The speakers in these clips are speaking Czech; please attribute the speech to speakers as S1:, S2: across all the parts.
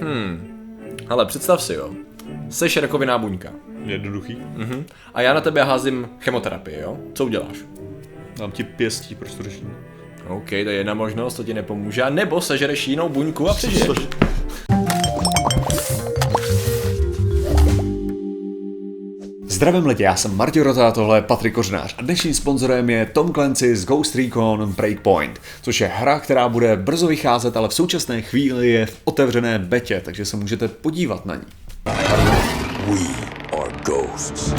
S1: Hmm. Ale představ si, jo. Seš rakoviná buňka.
S2: Jednoduchý.
S1: Mhm. A já na tebe házím chemoterapii, jo? Co uděláš?
S2: Dám ti pěstí, proč to řeším?
S1: OK, to je jedna možnost, to ti nepomůže. A nebo sežereš jinou buňku a přežiješ.
S2: Zdravím lidi, já jsem Martin Rota, tohle je Patrik Kořnář a dnešním sponzorem je Tom Clancy z Ghost Recon Breakpoint, což je hra, která bude brzo vycházet, ale v současné chvíli je v otevřené betě, takže se můžete podívat na ní.
S3: We are ghosts.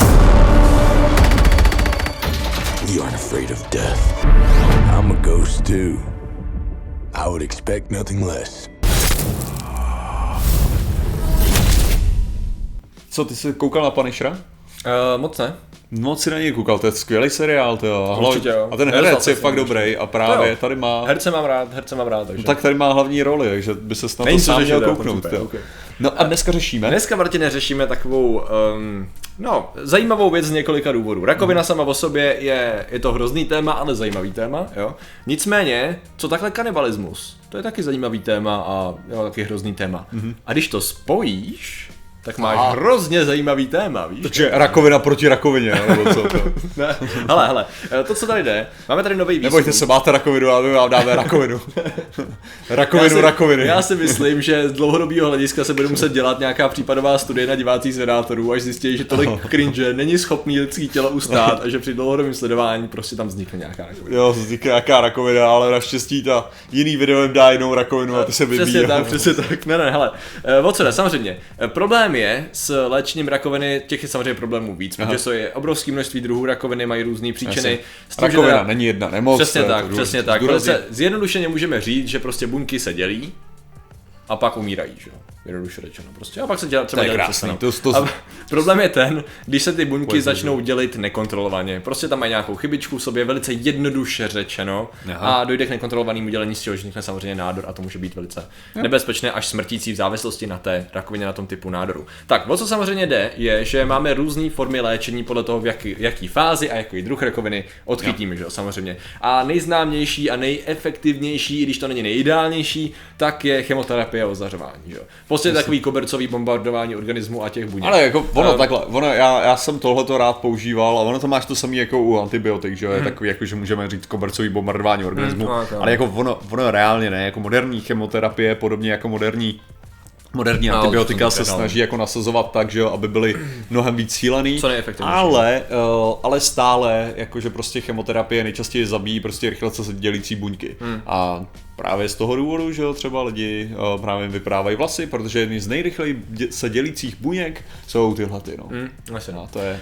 S3: We aren't afraid of death. I'm a ghost too. I would expect nothing less.
S2: Co, ty jsi koukal na Punishera?
S1: Uh, moc ne.
S2: Moc si na něj koukal, to je skvělý seriál, to jo. A
S1: Určitě jo.
S2: A ten herec je fakt dobrý a právě
S1: jo.
S2: tady má...
S1: Herce mám rád, herce mám rád, takže.
S2: No tak tady má hlavní roli, takže by se snad to měl kouknout.
S1: super,
S2: jo.
S1: ok.
S2: No a dneska řešíme.
S1: Dneska, Martine, řešíme takovou, um, no, zajímavou věc z několika důvodů. Rakovina sama o sobě je, je to hrozný téma, ale zajímavý téma, jo. Nicméně, co takhle kanibalismus? To je taky zajímavý téma a jo, taky hrozný téma. A když to spojíš, tak máš
S2: A.
S1: hrozně zajímavý téma, víš?
S2: Takže rakovina proti rakovině, nebo co to?
S1: Ne, hele, hele, eh, to, co tady jde, máme tady nový výzkum.
S2: Nebojte se, máte rakovinu, a my vám dáme rakovinu.
S1: Já
S2: rakovinu
S1: si,
S2: rakoviny.
S1: Já si myslím, že z dlouhodobého hlediska se bude muset dělat nějaká případová studie na divácích senátorů, až zjistí, že tolik cringe není schopný lidský tělo ustát a že při dlouhodobém sledování prostě tam vznikne nějaká rakovina.
S2: Jo, vznikne nějaká rakovina, ale naštěstí ta jiný video jim dá jinou rakovinu a ty se vybíjí.
S1: Přesně tak, přesně tak. Ne, ne, hele. Eh, O co jde? Samozřejmě. eh, Problém je s léčením rakoviny, těch je samozřejmě problémů víc,
S2: Aha.
S1: protože jsou je obrovské množství druhů rakoviny, mají různé příčiny. Tím,
S2: Rakovina
S1: teda-
S2: není jedna nemoc.
S1: Přesně
S2: to
S1: tak,
S2: to
S1: přesně tak. Velice zjednodušeně můžeme říct, že prostě buňky se dělí a pak umírají, že jo? Jednoduše řečeno prostě. A pak se dělá, třeba
S2: To je krásný, to- to-
S1: A problém je ten, když se ty buňky
S2: Pojď,
S1: začnou dělit nekontrolovaně. Prostě tam mají nějakou chybičku v sobě, velice jednoduše řečeno.
S2: Aha.
S1: A dojde k nekontrolovanému dělení, z čehož vznikne samozřejmě nádor a to může být velice nebezpečné až smrtící v závislosti na té rakovině, na tom typu nádoru. Tak, o co samozřejmě jde, je, že máme různé formy léčení podle toho, v jaký, jaký fázi a jaký druh rakoviny odchytíme, že jo, samozřejmě. A nejznámější a nejefektivnější, i když to není nejideálnější, tak je chemoterapie a ozařování, že jo. Prostě takový kobercový bombardování organismu a těch buněk.
S2: Ale jako ono
S1: Ehm,
S2: takhle, ono, já, já jsem tohleto rád používal a ono to máš to samé jako u antibiotik, že jo, je
S1: Mhm.
S2: takový jako, že můžeme říct kobercový bombardování organismu,
S1: tak, ano.
S2: ale jako ono, ono reálně ne, jako moderní chemoterapie, podobně jako moderní Moderní
S1: No,
S2: antibiotika se snaží jako nasazovat tak, že jo, aby byly mnohem víc cílený,
S1: Co
S2: ale, uh, ale stále, jakože prostě chemoterapie nejčastěji zabíjí prostě rychle se dělící buňky.
S1: Hmm.
S2: A právě z toho důvodu, že jo, třeba lidi uh, právě vyprávají vlasy, protože jedny z nejrychleji dě- se dělících buněk jsou tyhle ty, no.
S1: Hm, asi.
S2: A to je...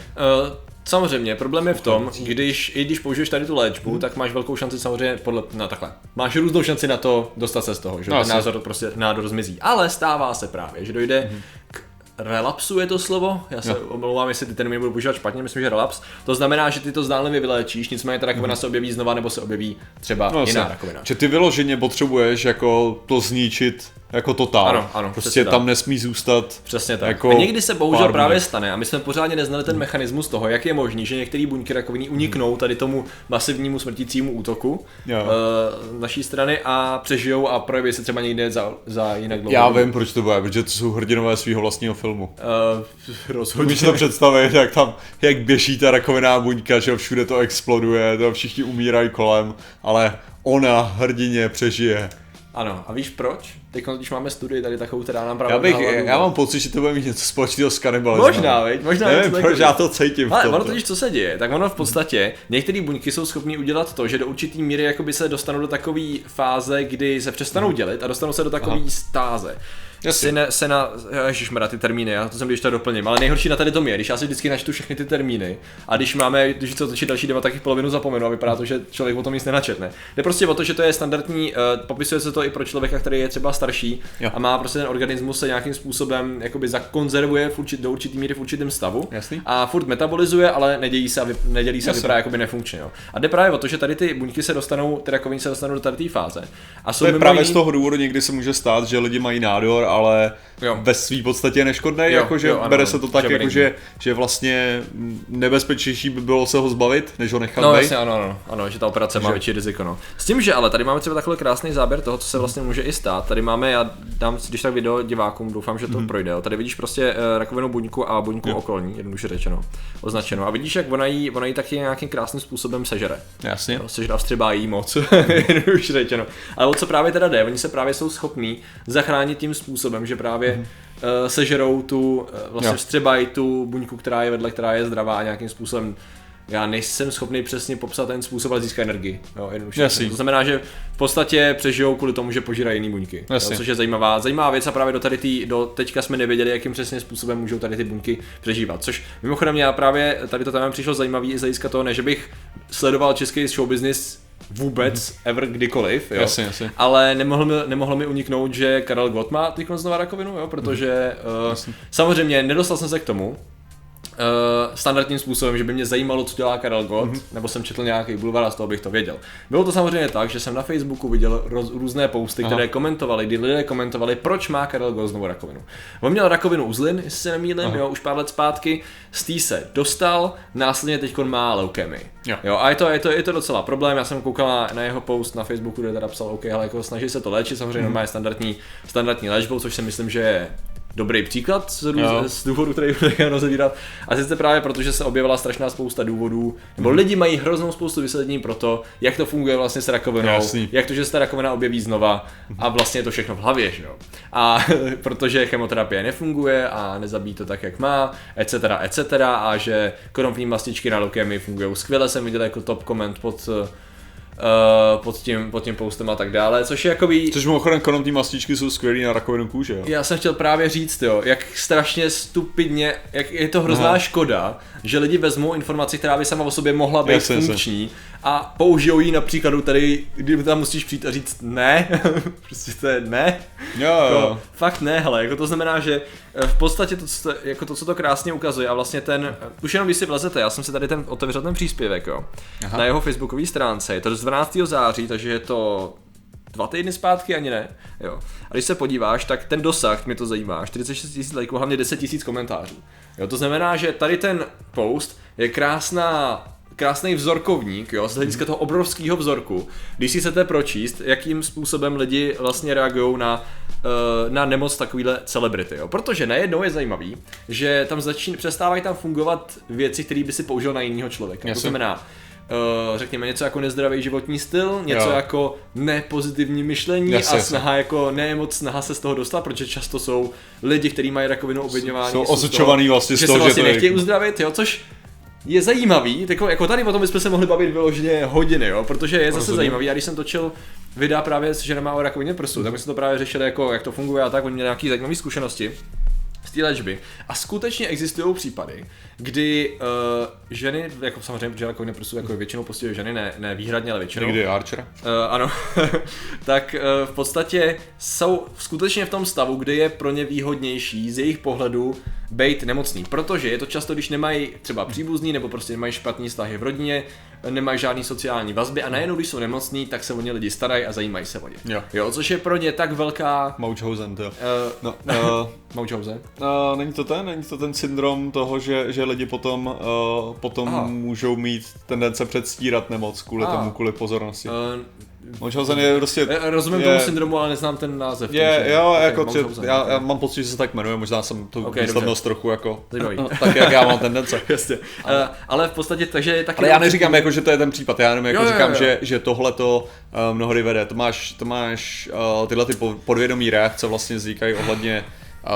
S1: Uh, samozřejmě, problém je v tom, když, i když použiješ tady tu léčbu, tak máš velkou šanci samozřejmě podle, no takhle, máš různou šanci na to dostat se z toho, že
S2: No,
S1: no, ten názor prostě nádor zmizí. Ale stává se právě, že dojde k relapsu je to slovo, já se
S2: Jo.
S1: omlouvám, jestli ty termíny budu používat špatně, myslím, že relaps. To znamená, že ty to zdánlivě vyléčíš, nicméně ta rakovina se objeví znova, nebo se objeví třeba
S2: No,
S1: jiná rakovina.
S2: Že ty vyloženě potřebuješ jako to zničit jako totál.
S1: Ano, ano,
S2: prostě tam
S1: tak.
S2: nesmí zůstat
S1: Přesně tak.
S2: Jako
S1: a někdy se bohužel právě stane a my jsme pořádně neznali ten mechanismus toho, jak je možný, že některé buňky rakoviny uniknou tady tomu masivnímu smrtícímu útoku
S2: Jo.
S1: uh, naší strany a přežijou a projeví se třeba někde za, za jinak dlouho.
S2: Já vím, proč to bude, protože to jsou hrdinové svého vlastního filmu.
S1: Uh, rozhodně.
S2: Si to představit, jak tam, jak běží ta rakoviná buňka, že všude to exploduje, to všichni umírají kolem, ale ona hrdině přežije.
S1: Ano, a víš proč? Teď, když máme studii tady takovou, která nám právě
S2: Já, bych,
S1: důvod.
S2: já mám pocit, že to bude mít něco společného s kanibalismem.
S1: Možná, veď? Možná
S2: Nevím, proč já to cítím
S1: Ale ono totiž co se děje, tak ono v podstatě, některé buňky jsou schopné udělat to, že do určitý míry jakoby se dostanou do takové fáze, kdy se přestanou dělit a dostanou se do takové stáze.
S2: Jasně.
S1: Syne, sena, ježišmarja, ty termíny, já to jsem když to doplním, ale nejhorší na tady tom je, když já si vždycky načtu všechny ty termíny a když máme, když to točí další debata, tak jich polovinu zapomenu a vypadá to, že člověk o tom nic nenačetne. Jde prostě o to, že to je standardní, uh, popisuje se to i pro člověka, který je třeba starší
S2: Jo.
S1: a má prostě ten organismus se nějakým způsobem jakoby zakonzervuje v určit, do určitý míry v určitém stavu
S2: Jasný.
S1: a furt metabolizuje, ale nedělí se a vy, nedělí se a vypadá jakoby nefunkčně. Jo. A jde právě o to, že tady ty buňky se dostanou, ty rakoviny se dostanou do tady té fáze. A jsou
S2: To je právě
S1: jiný-
S2: z toho důvodu někdy se může stát, že lidi mají nádor ale
S1: Jo.
S2: ve svý podstatě neškodný,
S1: Jo,
S2: jakože
S1: jo, ano,
S2: bere se to tak,
S1: že
S2: jako, že, že vlastně nebezpečnější by bylo se ho zbavit, než ho nechat
S1: No
S2: být.
S1: jasně, ano, ano, ano, že ta operace má větší riziko, no. S tím, že ale tady máme třeba takový krásný záběr toho, co se vlastně může i stát. Tady máme, já dám si když tak video divákům, doufám, že to
S2: Mhm.
S1: projde. Jo. Tady vidíš prostě uh, rakovinu buňku a buňku okolní, jednoduše řečeno, označeno. A vidíš, jak ona jí, ona jí taky nějakým krásným způsobem sežere.
S2: Jasně.
S1: Jo, sežere a vstřebá jí moc, jednoduše řečeno. Ale o co právě teda jde? Oni se právě jsou schopní zachránit tím způsobem, že právě mm sežerou tu, uh, vlastně.
S2: Jo.
S1: vstřebají tu buňku, která je vedle, která je zdravá a nějakým způsobem já nejsem schopný přesně popsat ten způsob, ale získá energii. Jo.
S2: Jasný.
S1: To znamená, že v podstatě přežijou kvůli tomu, že požírají jiný buňky. Jo, což je zajímavá, zajímavá věc a právě do tady tý, do teďka jsme nevěděli, jakým přesně způsobem můžou tady ty buňky přežívat. Což mimochodem já právě tady to téma přišlo zajímavý i z hlediska toho, ne, že bych sledoval český show business vůbec, ever, kdykoliv, jo.
S2: Jasně, jasně.
S1: Ale nemohlo mi, nemohlo mi uniknout, že Karel Gott má teď znova rakovinu, jo, protože uh, samozřejmě nedostal jsem se k tomu, Uh, standardním způsobem, že by mě zajímalo, co dělá Karel Gott, mm-hmm. nebo jsem četl nějaký bulvár a z toho bych to věděl. Bylo to samozřejmě tak, že jsem na Facebooku viděl roz, různé posty, Aha. které komentovali, kdy lidé komentovali, proč má Karel Gott znovu rakovinu. On měl rakovinu uzlin, jestli se nemýlím, jo, už pár let zpátky, z té se dostal, následně teď má leukemii.
S2: Jo.
S1: jo. a je to, je, to, je to docela problém, já jsem koukal na, na jeho post na Facebooku, kde teda psal, OK, ale jako snaží se to léčit, samozřejmě mm-hmm. normálně standardní, standardní léčbou, což si myslím, že je dobrý příklad z, růz, z důvodu, který budeme rozebírat. A sice právě proto, že se objevila strašná spousta důvodů, nebo lidi mají hroznou spoustu vysvětlení pro to, jak to funguje vlastně s rakovinou,
S2: Jasný.
S1: jak to, že se ta rakovina objeví znova a vlastně je to všechno v hlavě, že jo. A protože chemoterapie nefunguje a nezabíjí to tak, jak má, etc., etc. a že konopní mastičky na leukemii fungují skvěle, jsem viděl jako top koment pod uh, pod, tím, pod tím postem a tak dále, což je jakoby...
S2: Což mimochodem konopní mastičky jsou skvělý na rakovinu kůže, jo.
S1: Já jsem chtěl právě říct, jo, jak strašně stupidně, jak je to hrozná
S2: Aha.
S1: škoda, že lidi vezmou informaci, která by sama o sobě mohla být
S2: Jasně, jasně.
S1: funkční a použijou ji například tady, kdy tam musíš přijít a říct ne, prostě to je ne.
S2: Jo, jo.
S1: Jako, fakt ne, hele, jako to znamená, že eh, v podstatě to, co to, jako to, co to krásně ukazuje a vlastně ten, eh, už jenom když si vlezete, já jsem si tady ten otevřel ten příspěvek, jo,
S2: Aha.
S1: na jeho facebookové stránce, je to z 12. září, takže je to dva týdny zpátky, ani ne, jo. A když se podíváš, tak ten dosah, mě to zajímá, 46 000 lajků, hlavně 10 000 komentářů. Jo, to znamená, že tady ten post je krásná krásný vzorkovník, jo, z hlediska toho obrovského vzorku, když si chcete pročíst, jakým způsobem lidi vlastně reagují na, eh, na nemoc takovýhle celebrity, jo. Protože najednou je zajímavý, že tam začín, přestávají tam fungovat věci, které by si použil na jiného člověka. To znamená, řekněme něco jako nezdravý životní styl, něco
S2: Jo.
S1: jako nepozitivní myšlení
S2: Jasně,
S1: a
S2: jasně.
S1: snaha jako ne moc snaha se z toho dostat, protože často jsou lidi, kteří mají rakovinu obvinování.
S2: jsou
S1: toho,
S2: osočovaný vlastně z
S1: že
S2: toho,
S1: se
S2: že
S1: vlastně
S2: to je-
S1: nechtějí uzdravit, jo, což je zajímavý, jako, jako tady o tom bychom se mohli bavit vyloženě hodiny, jo, protože je zase zajímavý, já když jsem točil videa právě s ženama o rakovině prsu, tak my jsme to právě řešili, jako, jak to funguje a tak, oni měli nějaké zajímavé zkušenosti té léčby. A skutečně existují případy, kdy uh, ženy, jako samozřejmě, protože rakovina prsu jako většinou postihuje ženy, ne, ne výhradně, ale většinou.
S2: Někdy Archera.
S1: Uh, ano, tak uh, v podstatě jsou skutečně v tom stavu, kde je pro ně výhodnější z jejich pohledu být nemocný, protože je to často, když nemají třeba příbuzný nebo prostě nemají špatný vztahy v rodině, nemají žádný sociální vazby a najednou, když jsou nemocní, tak se o ně lidi starají a zajímají se o ně.
S2: Jo.
S1: jo což je pro ně tak velká
S2: Mauchhausen, to jo.
S1: uh,
S2: No, uh,
S1: Mauchhausen.
S2: Uh, není to ten, není to ten syndrom toho, že, že lidi potom, uh, potom
S1: Aha.
S2: můžou mít tendence předstírat nemoc kvůli
S1: Aha.
S2: tomu, kvůli pozornosti. Uh, Munchausen je prostě...
S1: rozumím
S2: je,
S1: tomu syndromu, ale neznám ten název.
S2: Je,
S1: takže-
S2: jo,
S1: ok,
S2: jako
S1: Mauchhausen,
S2: já, já, mám pocit, že se tak jmenuje, možná jsem tu
S1: Ok,
S2: okay, výslednost trochu jako,
S1: Zajímavý.
S2: tak jak já mám tendence.
S1: Jasně. Uh, ale v podstatě, takže je taky...
S2: Ale já neříkám, jako, že to je ten případ, já jenom jako
S1: Jo, jo,
S2: říkám,
S1: jo.
S2: že, že tohle to uh, mnohdy vede. To máš, to máš uh, tyhle ty po- podvědomí reakce vlastně vznikají ohledně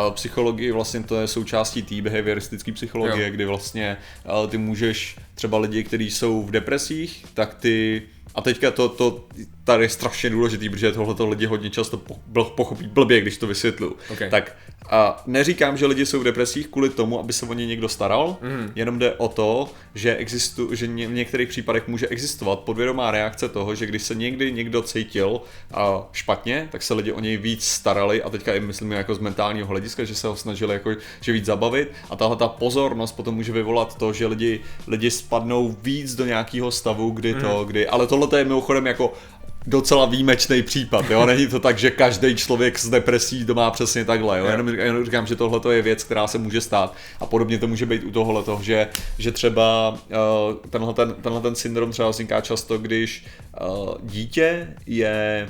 S2: uh, psychologii, vlastně to je součástí té behavioristické psychologie,
S1: Jo.
S2: kdy vlastně uh, ty můžeš třeba lidi, kteří jsou v depresích, tak ty a teďka to, to tady je strašně důležitý, protože tohle lidi hodně často pochopí blbě, když to vysvětluju.
S1: Ok.
S2: Tak a neříkám, že lidi jsou v depresích kvůli tomu, aby se o ně někdo staral, mm. jenom jde o to, že, existu, že v některých případech může existovat podvědomá reakce toho, že když se někdy někdo cítil a, špatně, tak se lidi o něj víc starali a teďka i myslím jako z mentálního hlediska, že se ho snažili jako, že víc zabavit a tahle ta pozornost potom může vyvolat to, že lidi, lidi spadnou víc do nějakého stavu, kdy to, kdy, ale tohle je mimochodem jako docela výjimečný případ, jo? Není to tak, že každý člověk s depresí to má přesně takhle, jo? Jenom, jenom říkám, že tohle je věc, která se může stát a podobně to může být u tohohle toho, že, že třeba uh, tenhle, ten, tenhle ten syndrom třeba vzniká často, když uh, dítě je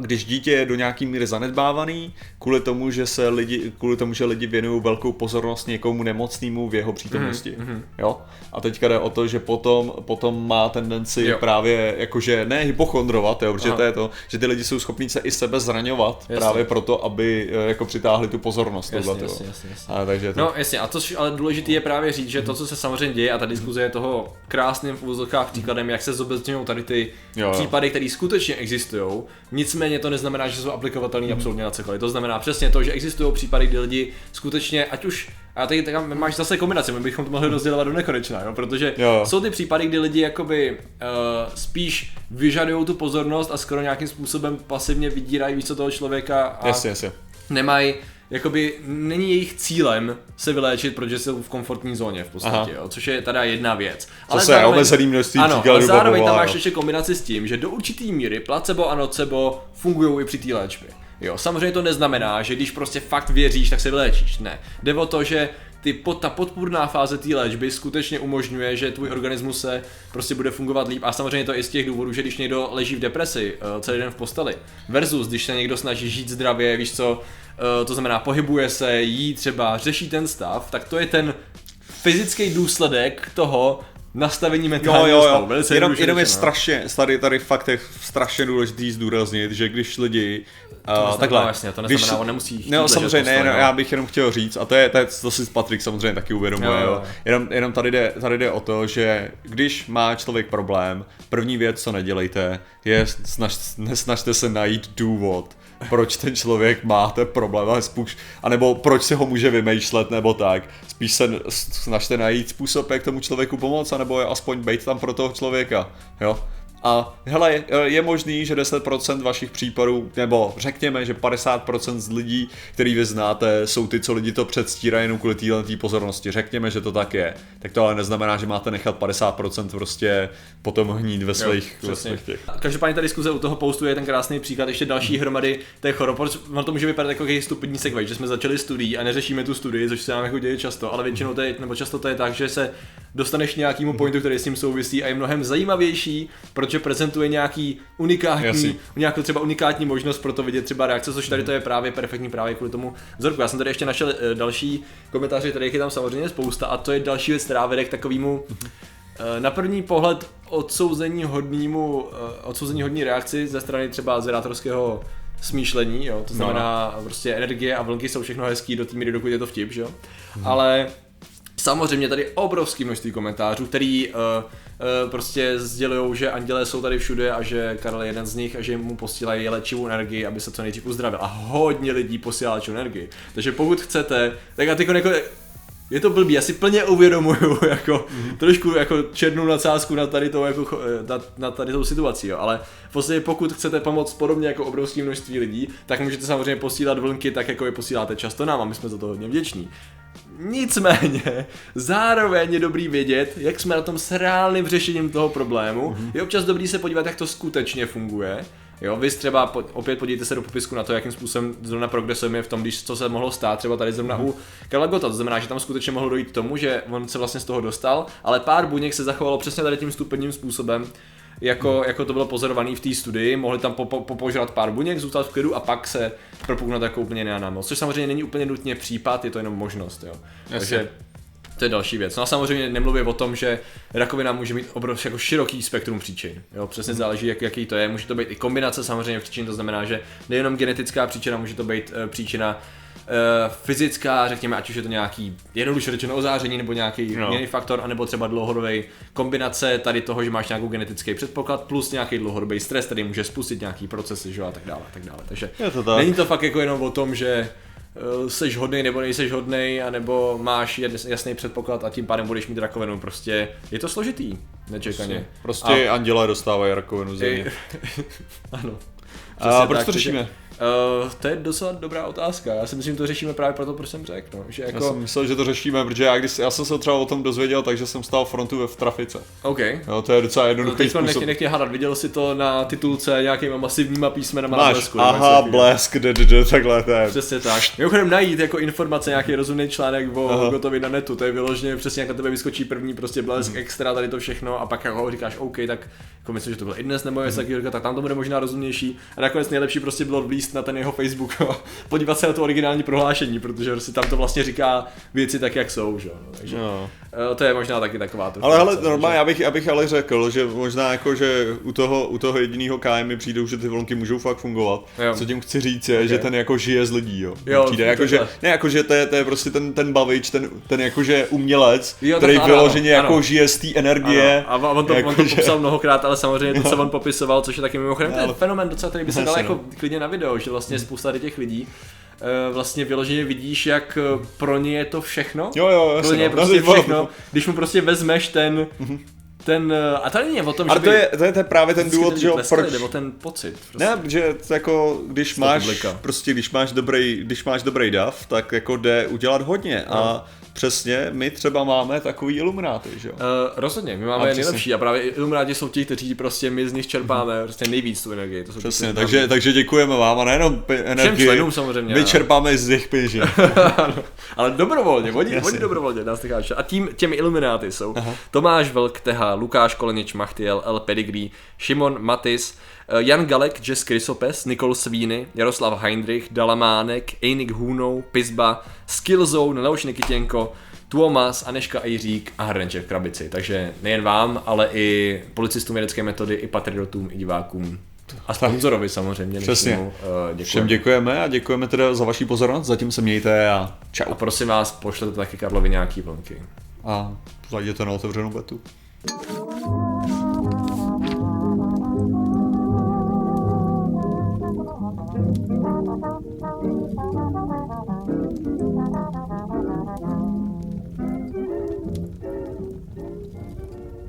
S2: když dítě je do nějaký míry zanedbávaný, kvůli tomu, že se lidi, kvůli tomu, že lidi věnují velkou pozornost někomu nemocnému v jeho přítomnosti. Mm-hmm. Jo? A teďka jde o to, že potom, potom má tendenci jo. právě jakože ne hypochondrovat, jo, protože Aha. to je to, že ty lidi jsou schopní se i sebe zraňovat jasně. právě proto, aby eh, jako přitáhli tu pozornost. Jasně, tohle, jasně, jasně, jasně. A, takže to...
S1: No jasně, a to ale důležité je právě říct, že to, co se samozřejmě děje, a ta diskuze je toho krásným v úzokách příkladem, jak se zobecňují tady ty jo, případy, které skutečně existují, Nicméně to neznamená, že jsou aplikovatelné mm. absolutně na cokoliv. To znamená přesně to, že existují případy, kdy lidi skutečně, ať už a tady tak máš zase kombinaci, my bychom to mohli rozdělovat do nekonečna, jo? protože jo. jsou ty případy, kdy lidi jakoby uh, spíš vyžadují tu pozornost a skoro nějakým způsobem pasivně vydírají více toho člověka a
S2: jasně, jasně.
S1: nemají jakoby není jejich cílem se vyléčit, protože jsou v komfortní zóně v podstatě, jo, což je teda jedna věc.
S2: Ale se zároveň, omezený množství
S1: ano, ale zároveň tam máš ještě kombinaci s tím, že do určitý míry placebo a nocebo fungují i při té léčbě. Jo, samozřejmě to neznamená, že když prostě fakt věříš, tak se vyléčíš. Ne. Jde o to, že ty, ta podpůrná fáze té léčby skutečně umožňuje, že tvůj organismus se prostě bude fungovat líp. A samozřejmě to i z těch důvodů, že když někdo leží v depresi uh, celý den v posteli, versus když se někdo snaží žít zdravě, víš co, uh, to znamená pohybuje se, jí třeba, řeší ten stav, tak to je ten fyzický důsledek toho, nastavení mentálního jo, jo, jo. stavu.
S2: Velice jenom, jenom je strašně, tady, tady fakt je strašně důležitý zdůraznit, že když lidi
S1: to uh, takhle, vlastně, to neznamená, když, on nemusí chtít
S2: No samozřejmě, ne, no, já bych jenom chtěl říct, a to je, to, je, to si Patrik samozřejmě taky uvědomuje, jo, jo. jo. Jenom, jenom tady, jde, tady jde o to, že když má člověk problém, první věc, co nedělejte, je snaž, nesnažte se najít důvod, proč ten člověk má ten problém, ale spíš, anebo proč si ho může vymýšlet, nebo tak. Spíš se snažte najít způsob, jak tomu člověku pomoct, anebo aspoň být tam pro toho člověka, jo. A hele, je možný, že 10% vašich případů, nebo řekněme, že 50% z lidí, který vy znáte, jsou ty, co lidi to předstírají jenom kvůli téhle pozornosti. Řekněme, že to tak je. Tak to ale neznamená, že máte nechat 50% prostě potom hnít ve svých, jo, ve svých těch.
S1: Každopádně ta diskuze u toho postu je ten krásný příklad ještě další hmm. hromady těch chorob. Ono to může vypadat jako stupidní segway, že jsme začali studii a neřešíme tu studii, což se nám jako děje často, ale většinou to je, nebo často to je tak, že se dostaneš nějakému pointu, který s tím souvisí a je mnohem zajímavější, protože prezentuje nějaký unikátní, Jasný. nějakou třeba unikátní možnost pro to vidět třeba reakce, což tady to je právě perfektní právě kvůli tomu vzorku. Já jsem tady ještě našel uh, další komentáře, tady je tam samozřejmě spousta a to je další věc, která vede k takovému uh, na první pohled odsouzení hodnýmu, uh, odsouzení hodní reakci ze strany třeba zerátorského smýšlení, jo, to znamená no. prostě energie a vlnky jsou všechno hezký do té míry, dokud je to vtip, že jo, hmm. ale Samozřejmě tady obrovský množství komentářů, který uh, uh, prostě sdělují, že andělé jsou tady všude a že Karel je jeden z nich a že mu posílají léčivou energii, aby se co nejdřív uzdravil. A hodně lidí posílá léčivou energii. Takže pokud chcete, tak a ty jako je to blbý, já si plně uvědomuju jako mm-hmm. trošku jako černou nadsázku na tady, tou, jako, eh, na, na tady tou situací, jo. ale v podstatě pokud chcete pomoct podobně jako obrovské množství lidí, tak můžete samozřejmě posílat vlnky tak, jako je posíláte často nám a my jsme za to hodně vděční. Nicméně, zároveň je dobrý vědět, jak jsme na tom s reálným řešením toho problému. Mm-hmm. Je občas dobrý se podívat, jak to skutečně funguje. Jo, vy třeba po, opět podívejte se do popisku na to, jakým způsobem zrovna progresujeme v tom, když co se mohlo stát, třeba tady zrovna mm-hmm. u Kalagota. To znamená, že tam skutečně mohlo dojít k tomu, že on se vlastně z toho dostal, ale pár buněk se zachovalo přesně tady tím stupňovým způsobem, jako, jako to bylo pozorované v té studii, mohli tam popožrat pár buněk, zůstat v klidu a pak se propuknout jako úplně nemoc, což samozřejmě není úplně nutně případ, je to jenom možnost, jo. Jasně. Takže to je další věc. No a samozřejmě nemluvím o tom, že rakovina může mít obrovský jako široký spektrum příčin. Jo, přesně mm. záleží, jak, jaký to je. Může to být i kombinace samozřejmě příčin, to znamená, že nejenom genetická příčina, může to být uh, příčina fyzická, řekněme, ať už je to nějaký jednoduše řečeno ozáření nebo nějaký no. jiný faktor, anebo třeba dlouhodobý kombinace tady toho, že máš nějakou genetický předpoklad plus nějaký dlouhodobý stres, který může spustit nějaký procesy, že a tak dále, a tak dále. Takže je to tak. není to fakt jako jenom o tom, že uh, seš hodný nebo nejseš hodný, anebo máš jasný předpoklad a tím pádem budeš mít rakovinu. Prostě je to složitý, nečekaně.
S2: Prostě a... anděle dostávají rakovinu země.
S1: ano.
S2: A proč tak, to řešíme?
S1: Uh, to je docela dobrá otázka. Já si myslím, že to řešíme právě proto, proč jsem řekl. No. Že
S2: Já
S1: jako,
S2: jsem myslel, že to řešíme, protože já, když, já jsem se třeba o tom dozvěděl, takže jsem stál frontu ve v trafice.
S1: OK.
S2: Jo, to je docela
S1: No,
S2: jednoduchý
S1: teď
S2: způsob.
S1: nech, nech tě hádat, viděl jsi to na titulce nějakýma masivníma písmenama na
S2: Máš,
S1: blesku. nebo něco
S2: aha, blesk, d, d, d, takhle, to je.
S1: Přesně tak. Mimochodem najít jako informace, nějaký rozumný článek o. Gotovi na netu, to je vyloženě přesně jak na tebe vyskočí první prostě blesk
S2: Mhm.
S1: extra, tady to všechno a pak jako říkáš OK, tak jako myslím, že to byl i dnes nebo takového, tak tam to bude možná rozumnější. A nakonec nejlepší prostě bylo vlíst na ten jeho Facebook a podívat se na to originální prohlášení, protože prostě tam to vlastně říká věci tak, jak jsou, že? jo, No, takže
S2: No.
S1: eh, to je možná taky taková to.
S2: Ale hele, normálně, já bych, já bych ale řekl, že možná jako, že u toho, u toho jediného KM mi přijdou, že ty vlnky můžou fakt fungovat.
S1: Jo.
S2: Co tím chci říct je, že ten jako žije z lidí, jo.
S1: Jo,
S2: Přijde jako, že, ne, jako, že to je, to je prostě ten, ten bavič, ten, ten jakože umělec,
S1: Jo,
S2: který
S1: ano,
S2: vyloženě
S1: ano.
S2: jako žije z té energie.
S1: Ano, a on to,
S2: jako,
S1: on to
S2: že-
S1: popsal mnohokrát, ale samozřejmě to, co on popisoval, což je taky mimochodem ten fenomen docela, který by se dal jako
S2: no.
S1: klidně na video, že vlastně spousta těch lidí eh, vlastně vyloženě vidíš, jak eh, pro ně je to všechno.
S2: Jo, jo, jasně,
S1: Pro ně je
S2: no.
S1: prostě
S2: No,
S1: všechno. Když mu prostě vezmeš ten, ten, eh, a to není o tom,
S2: Ale
S1: že
S2: to je, to je, to je právě ten důvod, že proč...
S1: Jde o ten pocit. Prostě.
S2: Ne, protože to jako, když máš,
S1: publika.
S2: prostě když máš dobrý, když máš dobrý dav, tak jako jde udělat hodně
S1: No.
S2: a přesně my třeba máme takový ilumináty, že jo.
S1: Uh, rozhodně, my máme
S2: A přesně.
S1: nejlepší a právě Illuminati jsou ti, kteří prostě my z nich čerpáme prostě nejvíc tu energii. To jsou
S2: Přesně, takže, takže děkujeme vám a nejenom pe- energii.
S1: členům samozřejmě,
S2: My
S1: ano.
S2: čerpáme z peněží.
S1: Ano, ale dobrovolně, oni, oni dobrovolně nás necháš. A tím, těmi ilumináty jsou Aha. Tomáš Vlk, Teha, Lukáš Kolenič, Machtiel, L. Pedigree, Šimon Matis, eh, Jan Galek, Jess Krysopes, Nikol Svíny, Jaroslav Heinrich, Dalamánek, Einik Hůnou, Pizba, Skillzone, Leoš Nikitěnko, Tuomas, Aneška Ejřík a Hrnček v krabici. Takže nejen vám, ale i policistům vědecké metody, i patriotům, i divákům. A sponzorovi samozřejmě.
S2: Přesně.
S1: dnešnímu, eh, děkujeme.
S2: Všem děkujeme a děkujeme teda za vaši pozornost. Zatím se mějte a čau.
S1: A prosím vás, pošlete taky Karlovi nějaký vlnky.
S2: A zajděte na otevřenou betu.